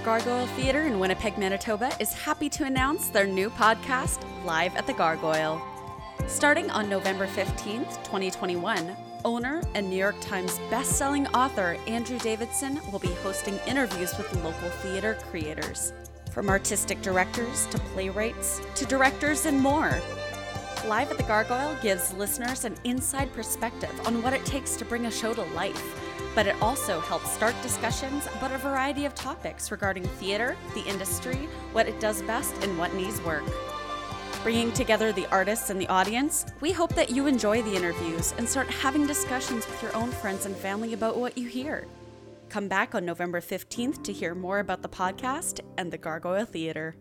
Gargoyle Theatre in Winnipeg, Manitoba is happy to announce their new podcast, Live at the Gargoyle. Starting on November 15th, 2021, owner and New York Times best-selling author Andrew Davidson will be hosting interviews with local theater creators, from artistic directors to playwrights to directors and more. Live at the Gargoyle gives listeners an inside perspective on what it takes to bring a show to life, but it also helps start discussions about a variety of topics regarding theater, the industry, what it does best, and what needs work. Bringing together the artists and the audience, we hope that you enjoy the interviews and start having discussions with your own friends and family about what you hear. Come back on November 15th to hear more about the podcast and the Gargoyle Theater.